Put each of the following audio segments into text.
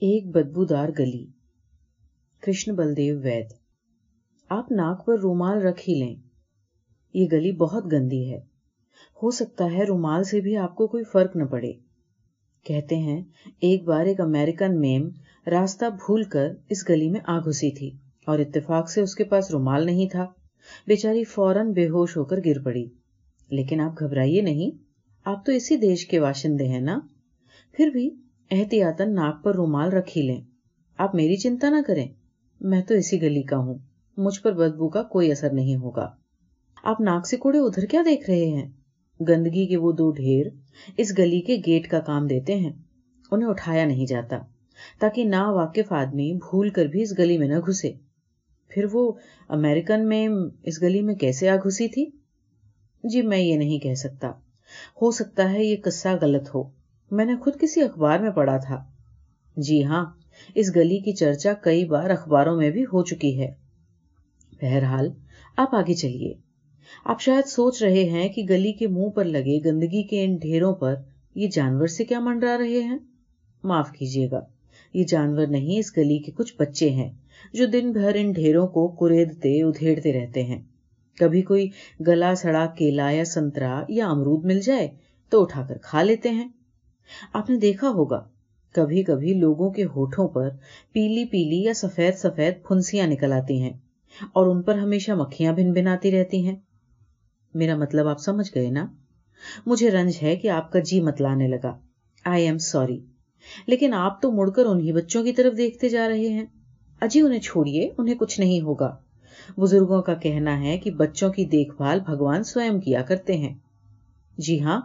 ایک بدبودار گلی۔ کرشن بلدیو وید، آپ ناک پر رومال رکھ ہی لیں۔ یہ گلی بہت گندی ہے۔ ہو سکتا ہے رومال سے بھی آپ کو کوئی فرق نہ پڑے۔ کہتے ہیں، ایک بار ایک امریکن میم راستہ بھول کر اس گلی میں آ گھسی تھی اور اتفاق سے اس کے پاس رومال نہیں تھا۔ بیچاری فوراً بے ہوش ہو کر گر پڑی۔ لیکن آپ گھبرائیے نہیں، آپ تو اسی دیش کے باشندے ہیں نا؟ پھر بھی احتیاطاً ناک پر رومال رکھ ہی لیں۔ آپ میری چنتا نہ کریں۔ میں تو اسی گلی کا ہوں۔ مجھ پر بدبو کا کوئی اثر نہیں ہوگا۔ آپ ناک سے کوڑے ادھر کیا دیکھ رہے ہیں؟ گندگی کے وہ دو ڈھیر اس گلی کے گیٹ کا کام دیتے ہیں۔ انہیں اٹھایا نہیں جاتا، تاکہ نا واقف آدمی بھول کر بھی اس گلی میں نہ گھسے۔ پھر وہ امریکن میں اس گلی میں کیسے آ گھسی تھی؟ جی میں یہ نہیں کہہ سکتا۔ ہو سکتا ہے یہ قصہ غلط ہو۔ میں نے خود کسی اخبار میں پڑھا تھا۔ جی ہاں اس گلی کی چرچا کئی بار اخباروں میں بھی ہو چکی ہے۔ بہرحال، آپ آگے چلیے۔ آپ شاید سوچ رہے ہیں کہ گلی کے منہ پر لگے گندگی کے ان ڈھیروں پر یہ جانور سے کیا منڈرا رہے ہیں؟ معاف کیجیے گا، یہ جانور نہیں، اس گلی کے کچھ بچے ہیں جو دن بھر ان ڈھیروں کو کریدتے، ادھیڑتے رہتے ہیں۔ کبھی کوئی گلا سڑا کیلا یا سنترا یا امرود مل جائے تو اٹھا کر کھا لیتے ہیں۔ آپ نے دیکھا ہوگا کبھی کبھی لوگوں کے ہوٹھوں پر پیلی پیلی یا سفید سفید پھنسیاں نکل آتی ہیں اور ان پر ہمیشہ مکھیاں بن بناتی رہتی ہیں۔ میرا مطلب آپ سمجھ گئے نا؟ مجھے رنج ہے کہ آپ کا جی مت لانے لگا۔ I am sorry. لیکن آپ تو مڑ کر انہیں بچوں کی طرف دیکھتے جا رہے ہیں۔ اجی انہیں چھوڑیے، انہیں کچھ نہیں ہوگا۔ بزرگوں کا کہنا ہے کہ بچوں کی دیکھ بھال بھگوان سوئم کیا کرتے ہیں۔ جی ہاں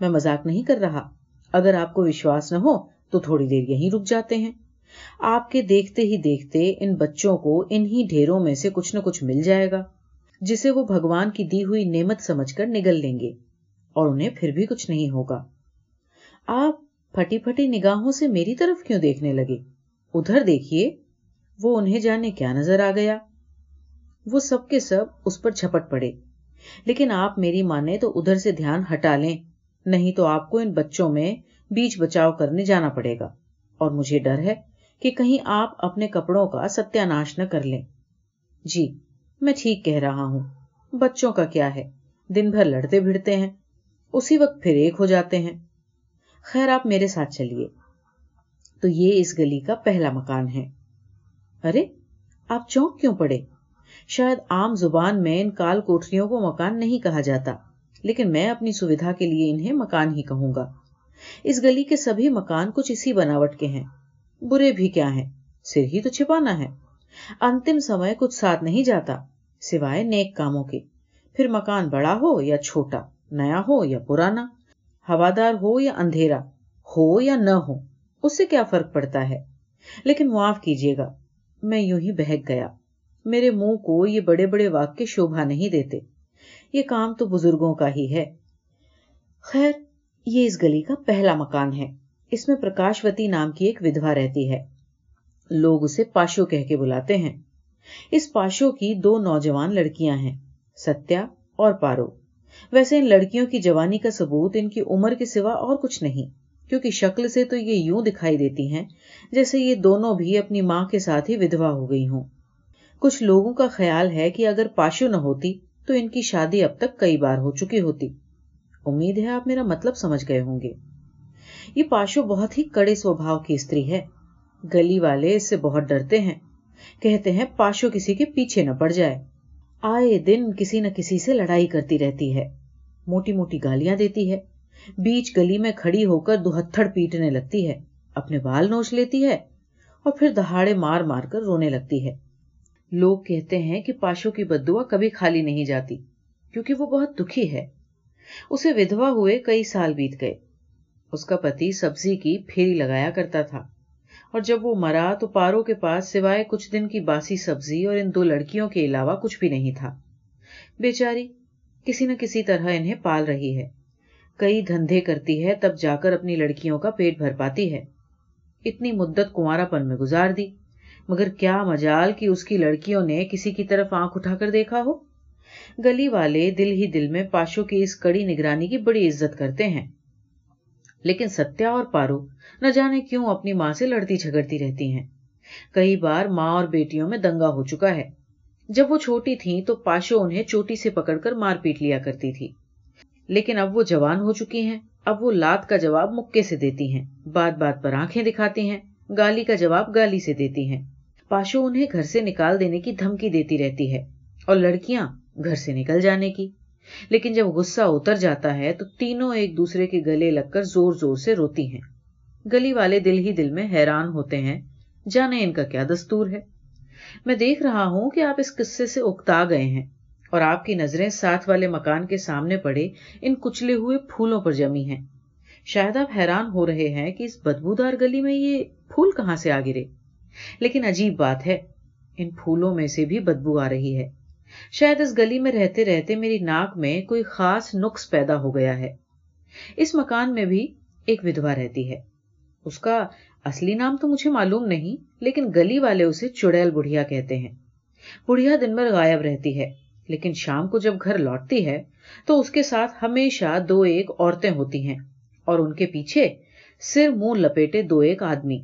میں مزاق نہیں کر رہا۔ اگر آپ کو وشواس نہ ہو تو تھوڑی دیر یہیں رک جاتے ہیں۔ آپ کے دیکھتے ہی دیکھتے ان بچوں کو انہی ڈھیروں میں سے کچھ نہ کچھ مل جائے گا، جسے وہ بھگوان کی دی ہوئی نعمت سمجھ کر نگل لیں گے، اور انہیں پھر بھی کچھ نہیں ہوگا۔ آپ پھٹی پھٹی نگاہوں سے میری طرف کیوں دیکھنے لگے؟ ادھر دیکھیے، وہ انہیں جانے کیا نظر آ گیا۔ وہ سب کے سب اس پر جھپٹ پڑے، لیکن آپ میری مانے تو ادھر سے دھیان ہٹا لیں۔ نہیں تو آپ کو ان بچوں میں بیچ بچاؤ کرنے جانا پڑے گا۔ اور مجھے ڈر ہے کہ کہیں آپ اپنے کپڑوں کا ستیہ ناش نہ کر لیں۔ جی میں ٹھیک کہہ رہا ہوں۔ بچوں کا کیا ہے؟ دن بھر لڑتے بھڑتے ہیں۔ اسی وقت پھر ایک ہو جاتے ہیں۔ خیر، آپ میرے ساتھ چلیے۔ تو یہ اس گلی کا پہلا مکان ہے۔ ارے، آپ چونک کیوں پڑے؟ شاید عام زبان میں ان کال کوٹریوں کو مکان نہیں کہا جاتا۔ لیکن میں اپنی سویدھا کے لیے انہیں مکان ہی کہوں گا۔ اس گلی کے سبھی مکان کچھ اسی بناوٹ کے ہیں۔ برے بھی کیا ہیں؟ سر ہی تو چھپانا ہے۔ انتم سمے کچھ ساتھ نہیں جاتا، سوائے نیک کاموں کے۔ پھر مکان بڑا ہو یا چھوٹا، نیا ہو یا پرانا، ہوادار ہو یا اندھیرا، ہو یا نہ ہو، اس سے کیا فرق پڑتا ہے؟ لیکن معاف کیجیے گا، میں یوں ہی بہک گیا۔ میرے منہ کو یہ بڑے بڑے واقع شوبھا نہیں دیتے۔ یہ کام تو بزرگوں کا ہی ہے۔ خیر، یہ اس گلی کا پہلا مکان ہے۔ اس میں پرکاشوتی نام کی ایک ودوا رہتی ہے۔ لوگ اسے پاشو کہہ کے بلاتے ہیں۔ اس پاشو کی دو نوجوان لڑکیاں ہیں، ستیا اور پارو۔ ویسے ان لڑکیوں کی جوانی کا ثبوت ان کی عمر کے سوا اور کچھ نہیں، کیونکہ شکل سے تو یہ یوں دکھائی دیتی ہیں جیسے یہ دونوں بھی اپنی ماں کے ساتھ ہی ودوا ہو گئی ہوں۔ کچھ لوگوں کا خیال ہے کہ اگر پاشو نہ ہوتی تو ان کی شادی اب تک کئی بار ہو چکی ہوتی۔ امید ہے آپ میرا مطلب سمجھ گئے ہوں گے۔ یہ پاشو بہت ہی کڑے سوبھاؤ کی استری ہے۔ گلی والے اس سے بہت ڈرتے ہیں۔ کہتے ہیں پاشو کسی کے پیچھے نہ پڑ جائے۔ آئے دن کسی نہ کسی سے لڑائی کرتی رہتی ہے۔ موٹی موٹی گالیاں دیتی ہے۔ بیچ گلی میں کھڑی ہو کر دوہتھڑ پیٹنے لگتی ہے۔ اپنے بال نوچ لیتی ہے اور پھر دہاڑے مار مار کر رونے لگتی ہے۔ لوگ کہتے ہیں کہ پاشو کی بدوا کبھی خالی نہیں جاتی، کیونکہ وہ بہت دکھی ہے۔ اسے ودوا ہوئے کئی سال بیت گئے۔ اس کا پتی سبزی کی پھیری لگایا کرتا تھا۔ اور جب وہ مرا تو پارو کے پاس سوائے کچھ دن کی باسی سبزی اور ان دو لڑکیوں کے علاوہ کچھ بھی نہیں تھا۔ بیچاری، کسی نہ کسی طرح انہیں پال رہی ہے۔ کئی دھندے کرتی ہے، تب جا کر اپنی لڑکیوں کا پیٹ بھر پاتی ہے۔ اتنی مدت کمارا پن میں گزار دی۔ مگر کیا مجال کہ اس کی لڑکیوں نے کسی کی طرف آنکھ اٹھا کر دیکھا ہو؟ گلی والے دل ہی دل میں پاشو کی اس کڑی نگرانی کی بڑی عزت کرتے ہیں۔ لیکن ستیا اور پارو نہ جانے کیوں اپنی ماں سے لڑتی جھگڑتی رہتی ہیں۔ کئی بار ماں اور بیٹیوں میں دنگا ہو چکا ہے۔ جب وہ چھوٹی تھی تو پاشو انہیں چوٹی سے پکڑ کر مار پیٹ لیا کرتی تھی۔ لیکن اب وہ جوان ہو چکی ہیں۔ اب وہ لات کا جواب مکے سے دیتی ہیں۔ بات بات پر آنکھیں دکھاتی ہیں۔ گالی کا جواب گالی سے دیتی ہیں۔ پاشو انہیں گھر سے نکال دینے کی دھمکی دیتی رہتی ہے اور لڑکیاں گھر سے نکل جانے کی۔ لیکن جب غصہ اتر جاتا ہے تو تینوں ایک دوسرے کے گلے لگ کر زور زور سے روتی ہیں۔ گلی والے دل ہی دل میں حیران ہوتے ہیں، جانے ان کا کیا دستور ہے؟ میں دیکھ رہا ہوں کہ آپ اس قصے سے اکتا گئے ہیں اور آپ کی نظریں ساتھ والے مکان کے سامنے پڑے ان کچلے ہوئے پھولوں پر جمی ہیں۔ شاید آپ حیران ہو رہے ہیں کہ اس بدبودار گلی میں یہ پھول کہاں سے آ گرے؟ لیکن عجیب بات ہے، ان پھولوں میں سے بھی بدبو آ رہی ہے۔ شاید اس گلی میں رہتے رہتے میری ناک میں کوئی خاص نقص پیدا ہو گیا ہے۔ اس مکان میں بھی ایک ودوا رہتی ہے۔ اس کا اصلی نام تو مجھے معلوم نہیں، لیکن گلی والے اسے چڑیل بڑھیا کہتے ہیں۔ بڑھیا دن بھر غائب رہتی ہے، لیکن شام کو جب گھر لوٹتی ہے، تو اس کے ساتھ ہمیشہ دو ایک عورتیں ہوتی ہیں اور ان کے پیچھے سر منہ لپیٹے دو ایک آدمی۔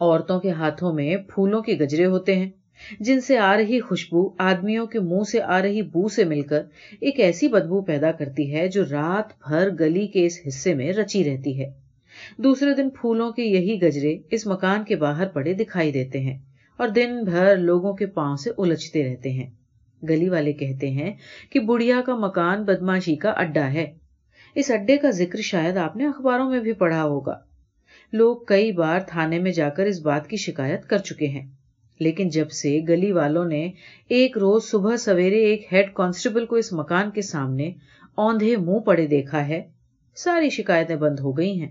عورتوں کے ہاتھوں میں پھولوں کے گجرے ہوتے ہیں، جن سے آ رہی خوشبو آدمیوں کے منہ سے آ رہی بو سے مل کر ایک ایسی بدبو پیدا کرتی ہے جو رات بھر گلی کے اس حصے میں رچی رہتی ہے۔ دوسرے دن پھولوں کے یہی گجرے اس مکان کے باہر پڑے دکھائی دیتے ہیں اور دن بھر لوگوں کے پاؤں سے الجھتے رہتے ہیں۔ گلی والے کہتے ہیں کہ بڑھیا کا مکان بدماشی کا اڈا ہے۔ اس اڈے کا ذکر شاید آپ نے اخباروں میں بھی پڑھا ہوگا۔ لوگ کئی بار تھانے میں جا کر اس بات کی شکایت کر چکے ہیں۔ لیکن جب سے گلی والوں نے ایک روز صبح سویرے ایک ہیڈ کانسٹیبل کو اس مکان کے سامنے اوندھے منہ پڑے دیکھا ہے، ساری شکایتیں بند ہو گئی ہیں۔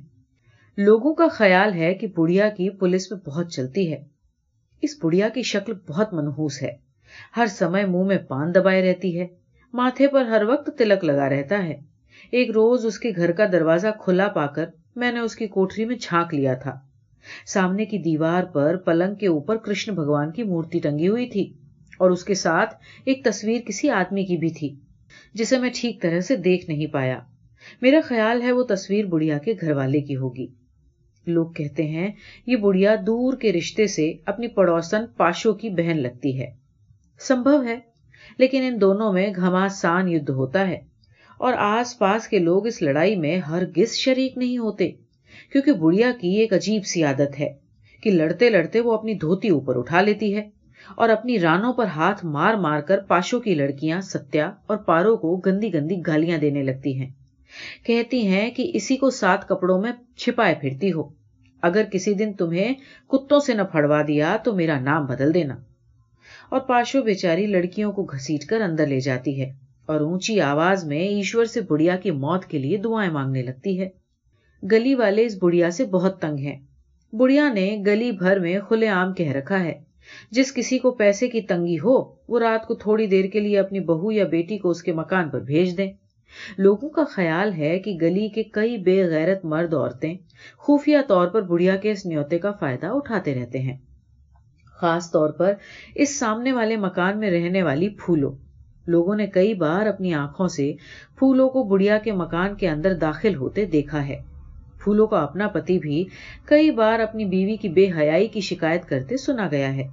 لوگوں کا خیال ہے کہ بڑھیا کی پولیس میں بہت چلتی ہے۔ اس بڑھیا کی شکل بہت منحوس ہے۔ ہر سمے منہ میں پان دبائے رہتی ہے۔ ماتھے پر ہر وقت تلک لگا رہتا ہے۔ ایک روز اس کے گھر کا دروازہ کھلا پا کر میں نے اس کی کوٹری میں چھانک لیا تھا۔ سامنے کی دیوار پر پلنگ کے اوپر کرشن بھگوان کی مورتی ٹنگی ہوئی تھی اور اس کے ساتھ ایک تصویر کسی آدمی کی بھی تھی، جسے میں ٹھیک طرح سے دیکھ نہیں پایا۔ میرا خیال ہے وہ تصویر بڑھیا کے گھر والے کی ہوگی۔ لوگ کہتے ہیں یہ بڑھیا دور کے رشتے سے اپنی پڑوسن پاشو کی بہن لگتی ہے۔ سمبھو ہے، لیکن ان دونوں میں گھماسان یدھ ہوتا ہے۔ اور آس پاس کے لوگ اس لڑائی میں ہر گس شریک نہیں ہوتے، کیونکہ بڑھیا کی ایک عجیب سی عادت ہے کہ لڑتے لڑتے وہ اپنی دھوتی اوپر اٹھا لیتی ہے اور اپنی رانوں پر ہاتھ مار مار کر پاشو کی لڑکیاں ستیا اور پارو کو گندی گندی گالیاں دینے لگتی ہیں۔ کہتی ہیں کہ اسی کو سات کپڑوں میں چھپائے پھرتی ہو۔ اگر کسی دن تمہیں کتوں سے نہ پھڑوا دیا تو میرا نام بدل دینا۔ اور پاشو بیچاری لڑکیوں کو گھسیٹ کر اندر لے جاتی ہے۔ اور اونچی آواز میں ایشور سے بڑھیا کی موت کے لیے دعائیں مانگنے لگتی ہے۔ گلی والے اس بڑھیا سے بہت تنگ ہیں۔ بڑھیا نے گلی بھر میں کھلے عام کہہ رکھا ہے، جس کسی کو پیسے کی تنگی ہو، وہ رات کو تھوڑی دیر کے لیے اپنی بہو یا بیٹی کو اس کے مکان پر بھیج دیں۔ لوگوں کا خیال ہے کہ گلی کے کئی بے غیرت مرد عورتیں خفیہ طور پر بڑھیا کے اس نیوتے کا فائدہ اٹھاتے رہتے ہیں۔ خاص طور پر اس سامنے والے مکان میں رہنے والی پھولوں۔ لوگوں نے کئی بار اپنی آنکھوں سے پھولوں کو بڑھیا کے مکان کے اندر داخل ہوتے دیکھا ہے۔ پھولوں کا اپنا پتی بھی کئی بار اپنی بیوی کی بے حیائی کی شکایت کرتے سنا گیا ہے۔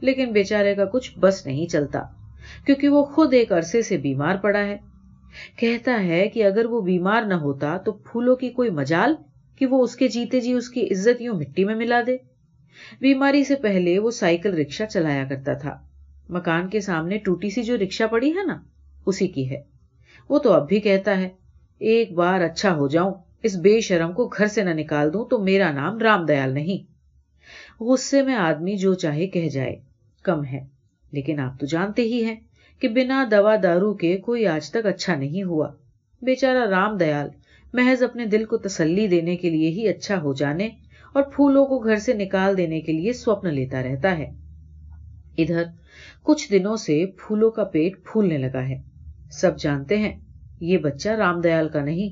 لیکن بیچارے کا کچھ بس نہیں چلتا، کیونکہ وہ خود ایک عرصے سے بیمار پڑا ہے۔ کہتا ہے کہ اگر وہ بیمار نہ ہوتا تو پھولوں کی کوئی مجال کہ وہ اس کے جیتے جی اس کی عزت یوں مٹی میں ملا دے۔ بیماری سے پہلے وہ سائیکل رکشا چلایا کرتا تھا۔ مکان کے سامنے ٹوٹی سی جو رکشا پڑی ہے نا، اسی کی ہے۔ وہ تو اب بھی کہتا ہے، ایک بار اچھا ہو جاؤں، اس بے شرم کو گھر سے نہ نکال دوں تو میرا نام رام دیال نہیں۔ غصے میں آدمی جو چاہے کہہ جائے، کم ہے۔ لیکن آپ تو جانتے ہی ہیں کہ بنا دوا دارو کے کوئی آج تک اچھا نہیں ہوا۔ بیچارہ رام دیال محض اپنے دل کو تسلی دینے کے لیے ہی اچھا ہو جانے اور پھولوں کو گھر سے نکال دینے کے لیے سوپن لیتا رہتا ہے۔ ادھر کچھ دنوں سے پھولوں کا پیٹ پھولنے لگا ہے۔ سب جانتے ہیں، یہ بچہ رام دیال کا نہیں،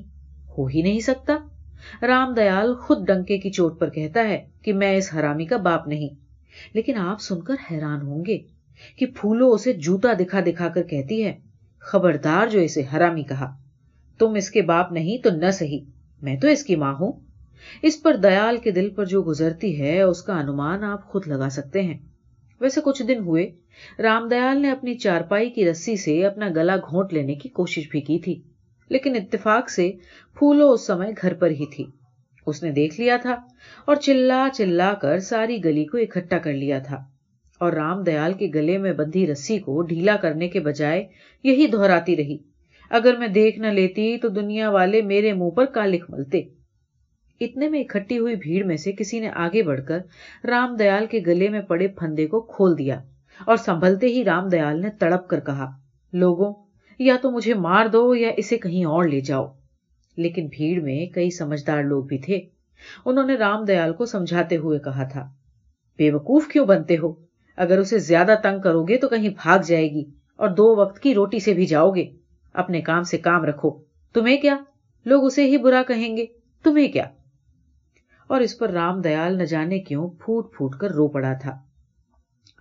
ہو ہی نہیں سکتا۔ رام دیال خود ڈنکے کی چوٹ پر کہتا ہے کہ میں اس حرامی کا باپ نہیں۔ لیکن آپ سن کر حیران ہوں گے کہ پھولو اسے جوتا دکھا دکھا کر کہتی ہے، خبردار جو اسے حرامی کہا۔ تم اس کے باپ نہیں تو نہ سہی، میں تو اس کی ماں ہوں۔ اس پر دیال کے دل پر جو گزرتی ہے، اس کا انومان آپ خود لگا سکتے ہیں۔ ویسے کچھ دن ہوئے، رام دیال نے اپنی چارپائی کی رسی سے اپنا گلا گھونٹ لینے کی کوشش بھی کی تھی، لیکن اتفاق سے پھولو اس سمے گھر پر ہی تھی۔ اس نے دیکھ لیا تھا اور چلا چلا کر ساری گلی کو اکٹھا کر لیا تھا۔ اور رام دیال کے گلے میں بندھی رسی کو ڈھیلا کرنے کے بجائے یہی دہراتی رہی، اگر میں دیکھ نہ لیتی تو دنیا والے میرے منہ پر کالک ملتے۔ اتنے میں اکٹھی ہوئی بھیڑ میں سے کسی نے آگے بڑھ کر رام دیال کے گلے میں پڑے پھندے کو کھول دیا اور سنبھلتے ہی رام دیال نے تڑپ کر کہا، لوگوں، یا تو مجھے مار دو یا اسے کہیں اور لے جاؤ. لیکن بھیڑ میں کئی سمجھدار لوگ بھی تھے۔ انہوں نے رام دیال کو سمجھاتے ہوئے کہا تھا بے وقوف کیوں بنتے ہو؟ اگر اسے زیادہ تنگ کرو گے تو کہیں بھاگ جائے گی اور دو وقت کی روٹی سے بھی جاؤ گے۔ اپنے کام سے کام رکھو۔ تمہیں کیا؟ لوگ اسے ہی برا کہیں گے۔ تمہیں کیا؟ اور اس پر رام دیال نہ جانے کیوں پھوٹ پھوٹ کر رو پڑا تھا۔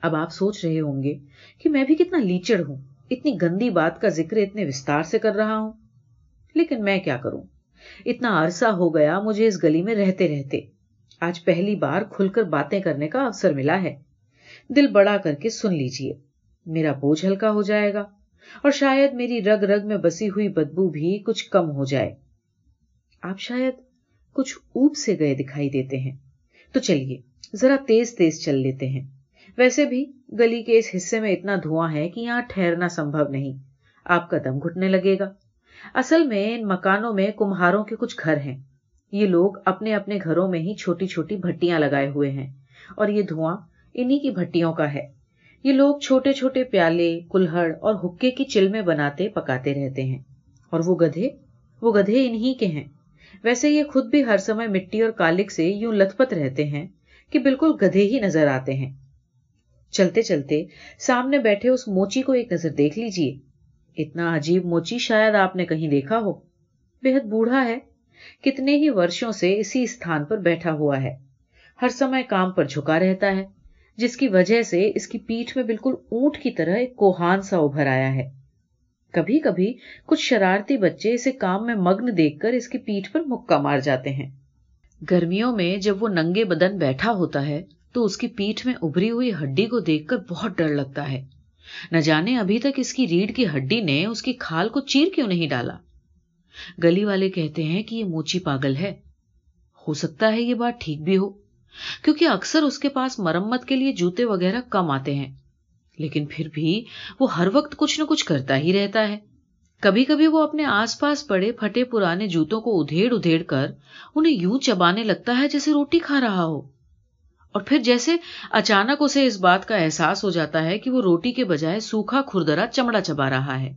اب آپ سوچ رہے ہوں گے کہ میں بھی کتنا لیچڑ ہوں، اتنی گندی بات کا ذکر اتنے وستار سے کر رہا ہوں۔ لیکن میں کیا کروں؟ اتنا عرصہ ہو گیا مجھے اس گلی میں رہتے رہتے۔ آج پہلی بار کھل کر باتیں کرنے کا اوسر ملا ہے۔ دل بڑا کر کے سن لیجیے میرا بوجھ ہلکا ہو جائے گا اور شاید میری رگ رگ میں بسی ہوئی بدبو بھی کچھ کم ہو جائے۔ آپ شاید کچھ اوپ سے گئے دکھائی دیتے ہیں۔ تو چلیے، ذرا تیز تیز چل لیتے ہیں۔ ویسے بھی گلی کے اس حصے میں اتنا دھواں ہے کہ یہاں ٹھہرنا سمبھو نہیں۔ آپ کا دم گھٹنے لگے گا۔ اصل میں ان مکانوں میں کمہاروں کے کچھ گھر ہیں۔ یہ لوگ اپنے اپنے گھروں میں ہی چھوٹی چھوٹی بھٹیاں لگائے ہوئے ہیں۔ اور یہ دھواں انہی کی بھٹیوں کا ہے۔ یہ لوگ چھوٹے چھوٹے پیالے، کلہڑ اور حکے کی چلمے بناتے پکاتے رہتے ہیں۔ اور وہ گدھے؟ وہ گدھے انہی کے ہیں۔ ویسے یہ خود بھی ہر سمے مٹی اور کالک سے یوں لت پت رہتے ہیں کہ بالکل گدھے ہی نظر آتے ہیں۔ چلتے چلتے سامنے بیٹھے اس موچی کو ایک نظر دیکھ لیجیے اتنا عجیب موچی شاید آپ نے کہیں دیکھا ہو۔ بےحد بوڑھا ہے۔ کتنے ہی ورشوں سے اسی استھان پر بیٹھا ہوا ہے۔ ہر سمے کام پر جھکا رہتا ہے، جس کی وجہ سے اس کی پیٹھ میں بالکل اونٹ کی طرح ایک کوہان سا ابھر آیا ہے۔ کبھی کبھی کچھ شرارتی بچے اسے کام میں مگن دیکھ کر اس کی پیٹھ پر مکہ مار جاتے ہیں۔ گرمیوں میں جب وہ ننگے بدن بیٹھا ہوتا ہے تو اس کی پیٹھ میں ابری ہوئی ہڈی کو دیکھ کر بہت ڈر لگتا ہے۔ نہ جانے ابھی تک اس کی ریڑھ کی ہڈی نے اس کی کھال کو چیر کیوں نہیں ڈالا۔ گلی والے کہتے ہیں کہ یہ موچی پاگل ہے۔ ہو سکتا ہے یہ بات ٹھیک بھی ہو، کیونکہ اکثر اس کے پاس مرمت کے لیے جوتے وغیرہ کم آتے ہیں۔ لیکن پھر بھی وہ ہر وقت کچھ نہ کچھ کرتا ہی رہتا ہے۔ کبھی کبھی وہ اپنے آس پاس پڑے پھٹے پرانے جوتوں کو ادھیڑ ادھیڑ کر انہیں یوں چبانے لگتا ہے جیسے روٹی کھا رہا ہو۔ اور پھر جیسے اچانک اسے اس بات کا احساس ہو جاتا ہے کہ وہ روٹی کے بجائے سوکھا کھردرا چمڑا چبا رہا ہے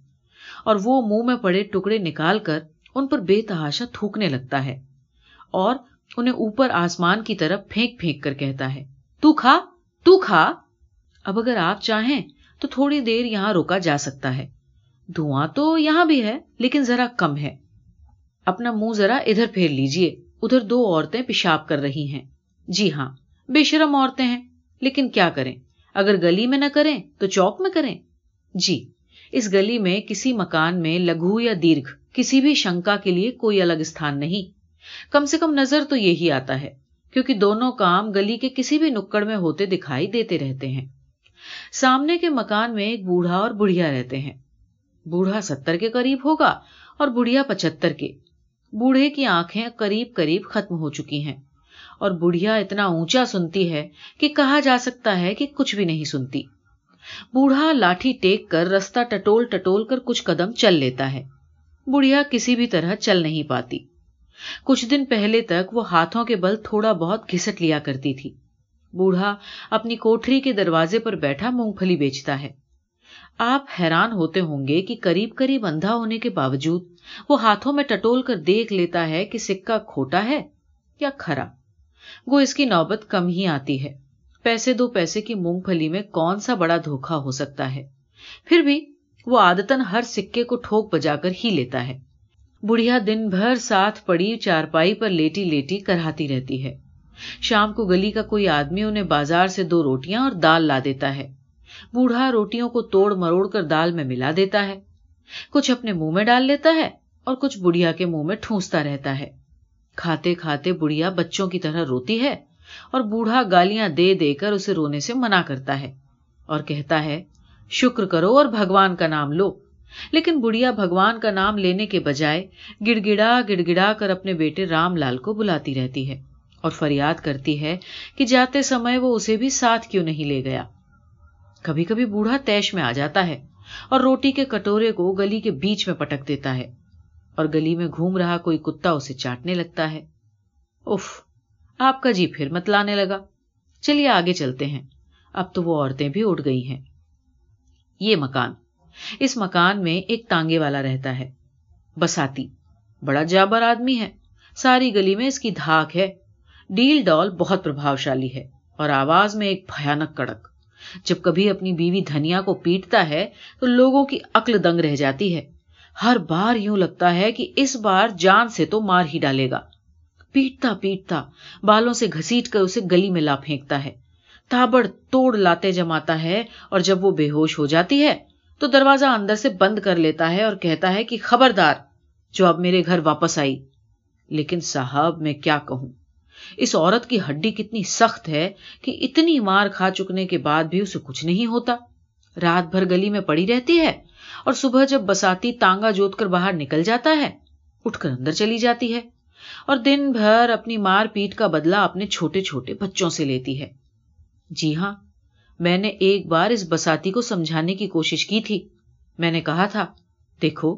اور وہ منہ میں پڑے ٹکڑے نکال کر ان پر بے تحاشا تھوکنے لگتا ہے اور انہیں اوپر آسمان کی طرف پھینک پھینک کر کہتا ہے، تو کھا تو کھا! اب اگر آپ چاہیں تو تھوڑی دیر یہاں روکا جا سکتا ہے۔ دھواں تو یہاں بھی ہے، لیکن ذرا کم ہے۔ اپنا منہ ذرا ادھر پھیر لیجیے ادھر دو عورتیں پیشاب کر رہی ہیں۔ جی ہاں بے شرم عورتیں ہیں، لیکن کیا کریں؟ اگر گلی میں نہ کریں تو چوک میں کریں؟ جی اس گلی میں کسی مکان میں لگو یا دیرگھ، کسی بھی شنکا کے لیے کوئی الگ استھان نہیں۔ کم سے کم نظر تو یہی آتا ہے، کیونکہ دونوں کام گلی کے کسی بھی نکڑ میں ہوتے دکھائی دیتے رہتے ہیں۔ سامنے کے مکان میں ایک بوڑھا اور بڑھیا رہتے ہیں۔ بوڑھا ستر کے قریب ہوگا اور بڑھیا پچہتر کے۔ بوڑھے کی آنکھیں قریب قریب ختم ہو چکی ہیں اور بڑھیا اتنا اونچا سنتی ہے کہ کہا جا سکتا ہے کہ کچھ بھی نہیں سنتی۔ بوڑھا لاٹھی ٹیک کر رستہ ٹٹول ٹٹول کر کچھ قدم چل لیتا ہے۔ بڑھیا کسی بھی طرح چل نہیں پاتی۔ کچھ دن پہلے تک وہ ہاتھوں کے بل تھوڑا بہت گھسٹ لیا کرتی تھی۔ بوڑھا اپنی کوٹری کے دروازے پر بیٹھا مونگ پھلی بیچتا ہے۔ آپ حیران ہوتے ہوں گے کہ قریب قریب اندھا ہونے کے باوجود وہ ہاتھوں میں ٹٹول کر دیکھ لیتا ہے کہ سکہ کھوٹا ہے یا کھرا۔ وہ اس کی نوبت کم ہی آتی ہے۔ پیسے دو پیسے کی مونگ پھلی میں کون سا بڑا دھوکا ہو سکتا ہے؟ پھر بھی وہ آدتن ہر سکے کو ٹھوک بجا کر ہی لیتا ہے۔ بڑھیا دن بھر ساتھ پڑی چارپائی پر لیٹی لیٹی کراتی رہتی ہے۔ شام کو گلی کا کوئی آدمی انہیں بازار سے دو روٹیاں اور دال لا دیتا ہے۔ بوڑھا روٹیوں کو توڑ مروڑ کر دال میں ملا دیتا ہے۔ کچھ اپنے منہ میں ڈال لیتا ہے اور کچھ بڑھیا کے منہ میں ٹھونستا رہتا ہے۔ کھاتے کھاتے بڑھیا بچوں کی طرح روتی ہے اور بوڑھا گالیاں دے دے کر اسے رونے سے منع کرتا ہے اور کہتا ہے، شکر کرو اور بھگوان کا نام لو۔ لیکن بڑھیا بھگوان کا نام لینے کے بجائے گڑ گڑا گڑ گڑا کر اپنے بیٹے رام لال کو بلاتی رہتی ہے۔ اور فریاد کرتی ہے کہ جاتے سمے وہ اسے بھی ساتھ کیوں نہیں لے گیا۔ کبھی کبھی بوڑھا تیش میں آ جاتا ہے اور روٹی کے کٹورے کو گلی کے بیچ میں پٹک دیتا ہے اور گلی میں گھوم رہا کوئی کتا اسے چاٹنے لگتا ہے۔ اف آپ کا جی پھر مت لانے لگا۔ چلیے آگے چلتے ہیں۔ اب تو وہ عورتیں بھی اٹھ گئی ہیں۔ یہ مکان۔ اس مکان میں ایک تانگے والا رہتا ہے۔ بساتی، بڑا جابر آدمی ہے۔ ساری گلی میں اس کی دھاک ہے۔ ڈیل ڈال بہت پربھاوشالی ہے اور آواز میں ایک بھیانک کڑک۔ جب کبھی اپنی بیوی دھنیا کو پیٹتا ہے تو لوگوں کی عقل دنگ رہ جاتی ہے۔ ہر بار یوں لگتا ہے کہ اس بار جان سے تو مار ہی ڈالے گا۔ پیٹتا پیٹتا بالوں سے گھسیٹ کر اسے گلی میں لا پھینکتا ہے۔ تابڑ توڑ لاتے جماتا ہے اور جب وہ بے ہوش ہو جاتی ہے تو دروازہ اندر سے بند کر لیتا ہے اور کہتا ہے کہ خبردار، جو اب میرے گھر واپس آئی۔ لیکن صاحب، میں کیا کہوں؟ اس عورت کی ہڈی کتنی سخت ہے کہ اتنی مار کھا چکنے کے بعد بھی اسے کچھ نہیں ہوتا۔ رات بھر گلی میں پڑی رہتی ہے اور صبح جب بساتی تانگا جوت کر باہر نکل جاتا ہے، اٹھ کر اندر چلی جاتی ہے اور دن بھر اپنی مار پیٹ کا بدلہ اپنے چھوٹے چھوٹے بچوں سے لیتی ہے۔ جی ہاں میں نے ایک بار اس بساتی کو سمجھانے کی کوشش کی تھی۔ میں نے کہا تھا، دیکھو،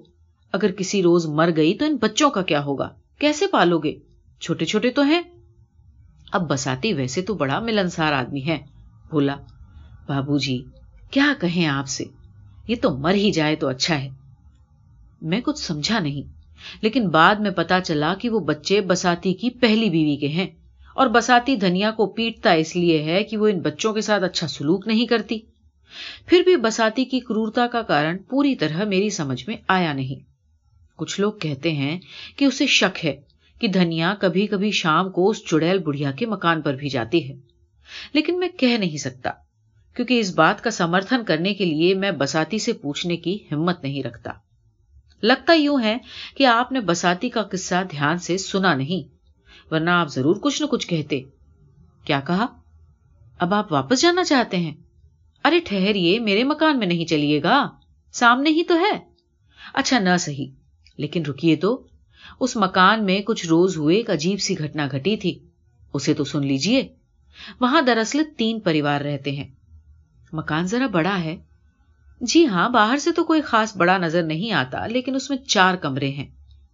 اگر کسی روز مر گئی تو ان بچوں کا کیا ہوگا؟ کیسے پالو گے؟ چھوٹے چھوٹے تو ہیں۔ اب بساتی ویسے تو بڑا ملنسار آدمی ہے۔ بولا بابو جی کیا کہیں آپ سے؟ یہ تو مر ہی جائے تو اچھا ہے۔ میں کچھ سمجھا نہیں، لیکن بعد میں پتا چلا کہ وہ بچے بساتی کی پہلی بیوی کے ہیں۔ اور بساتی دھنیا کو پیٹتا اس لیے ہے کہ وہ ان بچوں کے ساتھ اچھا سلوک نہیں کرتی۔ پھر بھی بساتی کی کرورتا کا کارن پوری طرح میری سمجھ میں آیا نہیں۔ کچھ لوگ کہتے ہیں کہ اسے شک ہے۔ کہ دھنیا کبھی کبھی شام کو اس چڑیل بڑھیا کے مکان پر بھی جاتی ہے۔ لیکن میں کہہ نہیں سکتا، کیونکہ اس بات کا سمرتھن کرنے کے لیے میں بساتی سے پوچھنے کی ہمت نہیں رکھتا۔ لگتا یوں ہے کہ آپ نے بساتی کا قصہ دھیان سے سنا نہیں، ورنہ آپ ضرور کچھ نہ کچھ کہتے۔ کیا کہا؟ اب آپ واپس جانا چاہتے ہیں؟ ارے ٹھہریے میرے مکان میں نہیں چلیے گا۔ سامنے ہی تو ہے۔ اچھا نہ صحیح، لیکن رکیے تو۔ اس مکان میں کچھ روز ہوئے ایک عجیب سی گھٹنا گھٹی تھی۔ اسے تو سن لیجیے وہاں دراصل تین پریوار رہتے ہیں۔ مکان ذرا بڑا ہے۔ جی ہاں باہر سے تو کوئی خاص بڑا نظر نہیں آتا، لیکن اس میں چار کمرے ہیں۔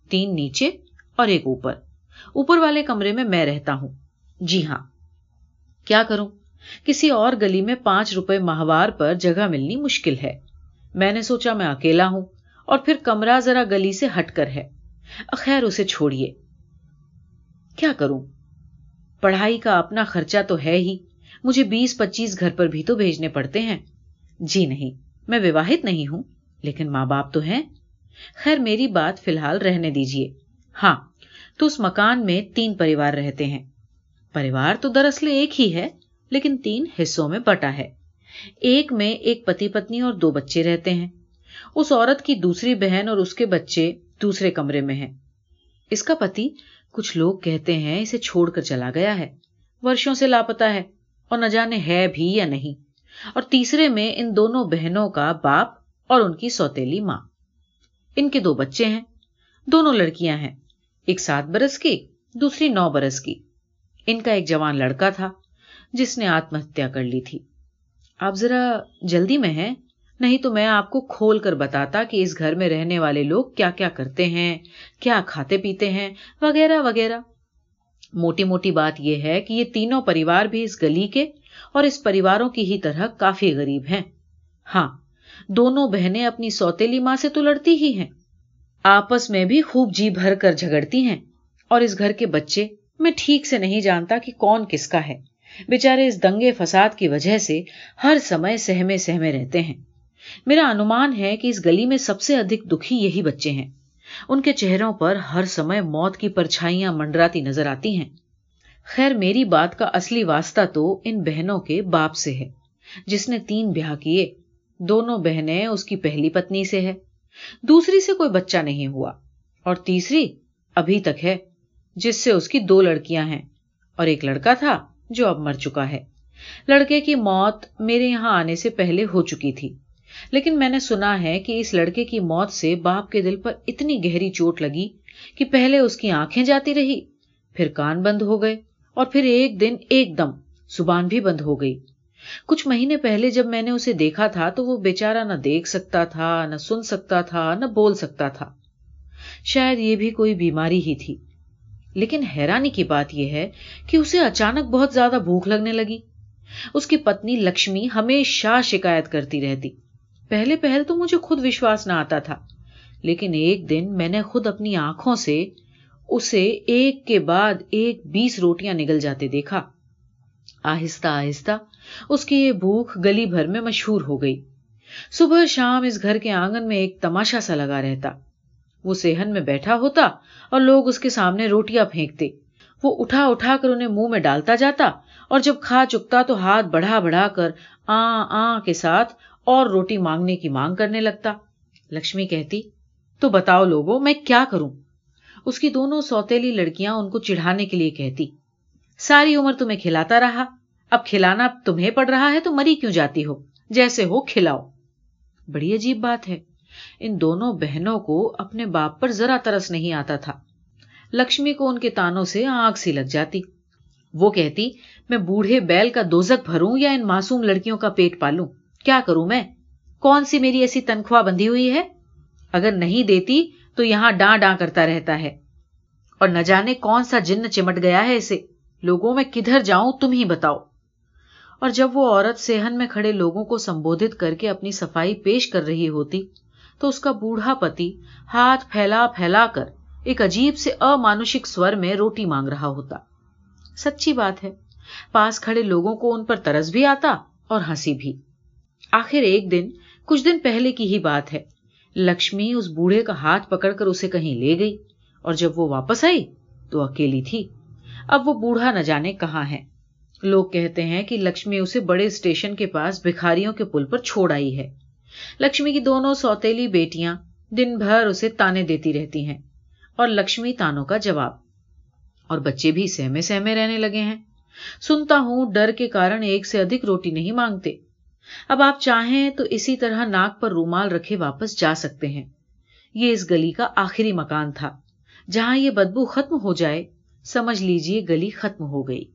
تین نیچے اور ایک اوپر۔ اوپر والے کمرے میں میں رہتا ہوں۔ جی ہاں۔ کیا کروں؟ کسی اور گلی میں پانچ روپے ماہوار پر جگہ ملنی مشکل ہے۔ میں نے سوچا میں اکیلا ہوں اور پھر کمرہ ذرا گلی سے ہٹ کر ہے۔ خیر اسے چھوڑیے۔ کیا کروں؟ پڑھائی کا اپنا خرچہ تو ہے ہی۔ مجھے بیس پچیس گھر پر بھی تو بھیجنے پڑتے ہیں۔ جی نہیں، میں وواہت نہیں ہوں، لیکن ماں باپ تو ہیں۔ خیر، میری بات فی الحال رہنے دیجیے۔ ہاں تو اس مکان میں تین پریوار رہتے ہیں۔ پریوار تو دراصل ایک ہی ہے، لیکن تین حصوں میں بٹا ہے۔ ایک میں ایک پتی پتنی اور دو بچے رہتے ہیں۔ اس عورت کی دوسری بہن اور اس کے بچے دوسرے کمرے میں ہیں اس کا پتی کچھ لوگ کہتے ہیں اسے چھوڑ کر چلا گیا ہے۔ ورشوں سے لاپتا ہے اور نہ جانے ہے بھی یا نہیں۔ اور تیسرے میں ان دونوں بہنوں کا باپ اور ان کی سوتیلی ماں۔ ان کے دو بچے ہیں۔ دونوں لڑکیاں ہیں۔ ایک سات برس کی، دوسری نو برس کی۔ ان کا ایک جوان لڑکا تھا جس نے آتم ہتیا کر لی تھی۔ آپ ذرا جلدی میں ہیں۔ نہیں تو میں آپ کو کھول کر بتاتا کہ اس گھر میں رہنے والے لوگ کیا کیا کرتے ہیں، کیا کھاتے پیتے ہیں، وغیرہ وغیرہ۔ موٹی موٹی بات یہ ہے کہ یہ تینوں پریوار بھی اس گلی کے اور اس پریواروں کی ہی طرح کافی غریب ہیں۔ ہاں دونوں بہنیں اپنی سوتیلی ماں سے تو لڑتی ہی ہیں۔ آپس میں بھی خوب جی بھر کر جھگڑتی ہیں۔ اور اس گھر کے بچے، میں ٹھیک سے نہیں جانتا کہ کون کس کا ہے۔ بےچارے اس دنگے فساد کی وجہ سے ہر سمے سہمے سہمے رہتے ہیں۔ میرا انومان ہے کہ اس گلی میں سب سے ادھک دکھی یہی بچے ہیں۔ ان کے چہروں پر ہر سمے موت کی پرچھائیاں منڈراتی نظر آتی ہیں۔ خیر، میری بات کا اصلی واسطہ تو ان بہنوں کے باپ سے ہے، جس نے تین بیاہ کیے۔ دونوں بہنیں اس کی پہلی پتنی سے ہے۔ دوسری سے کوئی بچہ نہیں ہوا۔ اور تیسری ابھی تک ہے، جس سے اس کی دو لڑکیاں ہیں۔ اور ایک لڑکا تھا جو اب مر چکا ہے۔ لڑکے کی موت میرے یہاں آنے سے پہلے ہو چکی تھی۔ لیکن میں نے سنا ہے کہ اس لڑکے کی موت سے باپ کے دل پر اتنی گہری چوٹ لگی کہ پہلے اس کی آنکھیں جاتی رہی، پھر کان بند ہو گئے اور پھر ایک دن ایک دم زبان بھی بند ہو گئی۔ کچھ مہینے پہلے جب میں نے اسے دیکھا تھا تو وہ بیچارہ نہ دیکھ سکتا تھا، نہ سن سکتا تھا، نہ بول سکتا تھا۔ شاید یہ بھی کوئی بیماری ہی تھی۔ لیکن حیرانی کی بات یہ ہے کہ اسے اچانک بہت زیادہ بھوک لگنے لگی۔ اس کی پتنی لکشمی ہمیشہ شکایت کرتی رہتی۔ پہلے پہل تو مجھے خود وشواس نہ آتا تھا، لیکن ایک دن میں نے خود اپنی آنکھوں سے اسے ایک کے بعد ایک بیس روٹیاں نگل جاتے دیکھا۔ آہستہ آہستہ اس کی یہ بھوک گلی بھر میں مشہور ہو گئی۔ صبح شام اس گھر کے آنگن میں ایک تماشا سا لگا رہتا۔ وہ سہن میں بیٹھا ہوتا اور لوگ اس کے سامنے روٹیاں پھینکتے۔ وہ اٹھا اٹھا کر انہیں منہ میں ڈالتا جاتا اور جب کھا چکتا تو ہاتھ بڑھا بڑھا کر آ آ کے ساتھ اور روٹی مانگنے کی مانگ کرنے لگتا۔ لکشمی کہتی، تو بتاؤ لوگوں، میں کیا کروں؟ اس کی دونوں سوتیلی لڑکیاں ان کو چڑھانے کے لیے کہتی، ساری عمر تمہیں کھلاتا رہا، اب کھلانا تمہیں پڑ رہا ہے تو مری کیوں جاتی ہو؟ جیسے ہو، کھلاؤ۔ بڑی عجیب بات ہے۔ ان دونوں بہنوں کو اپنے باپ پر ذرا ترس نہیں آتا تھا۔ لکشمی کو ان کے تانوں سے آنکھ سی لگ جاتی۔ وہ کہتی، میں بوڑھے بیل کا دوزک بھروں یا ان معصوم لڑکیوں کا پیٹ پالوں؟ کیا کروں میں؟ کون سی میری ایسی تنخواہ بندھی ہوئی ہے؟ اگر نہیں دیتی تو یہاں ڈاں ڈاں کرتا رہتا ہے۔ اور نہ جانے کون سا جن چمٹ گیا ہے اسے۔ لوگوں میں کدھر جاؤں تم ہی بتاؤ۔ اور جب وہ عورت سہن میں کھڑے لوگوں کو سمبودت کر کے اپنی صفائی پیش کر رہی ہوتی تو اس کا بوڑھا پتی ہاتھ پھیلا پھیلا کر ایک عجیب سے امانوشک سور میں روٹی مانگ رہا ہوتا۔ سچی بات ہے، پاس کھڑے لوگوں کو ان پر ترس بھی آتا اور ہنسی بھی۔ آخر ایک دن کچھ دن پہلے کی ہی بات ہے۔ لکشمی اس بوڑھے کا ہاتھ پکڑ کر اسے کہیں لے گئی اور جب وہ واپس آئی تو اکیلی تھی۔ اب وہ بوڑھا نہ جانے کہاں ہے۔ لوگ کہتے ہیں کہ لکشمی اسے بڑے اسٹیشن کے پاس بھکھاریوں کے پل پر چھوڑ آئی ہے۔ لکشمی کی دونوں سوتیلی بیٹیاں دن بھر اسے تانے دیتی رہتی ہیں اور لکشمی تانوں کا جواب اور بچے بھی سہمے سہمے رہنے لگے ہیں۔ سنتا ہوں ڈر کے کارن ایک سے ادھک روٹی نہیں مانگتے۔ اب آپ چاہیں تو اسی طرح ناک پر رومال رکھے واپس جا سکتے ہیں۔ یہ اس گلی کا آخری مکان تھا۔ جہاں یہ بدبو ختم ہو جائے، سمجھ لیجیے گلی ختم ہو گئی۔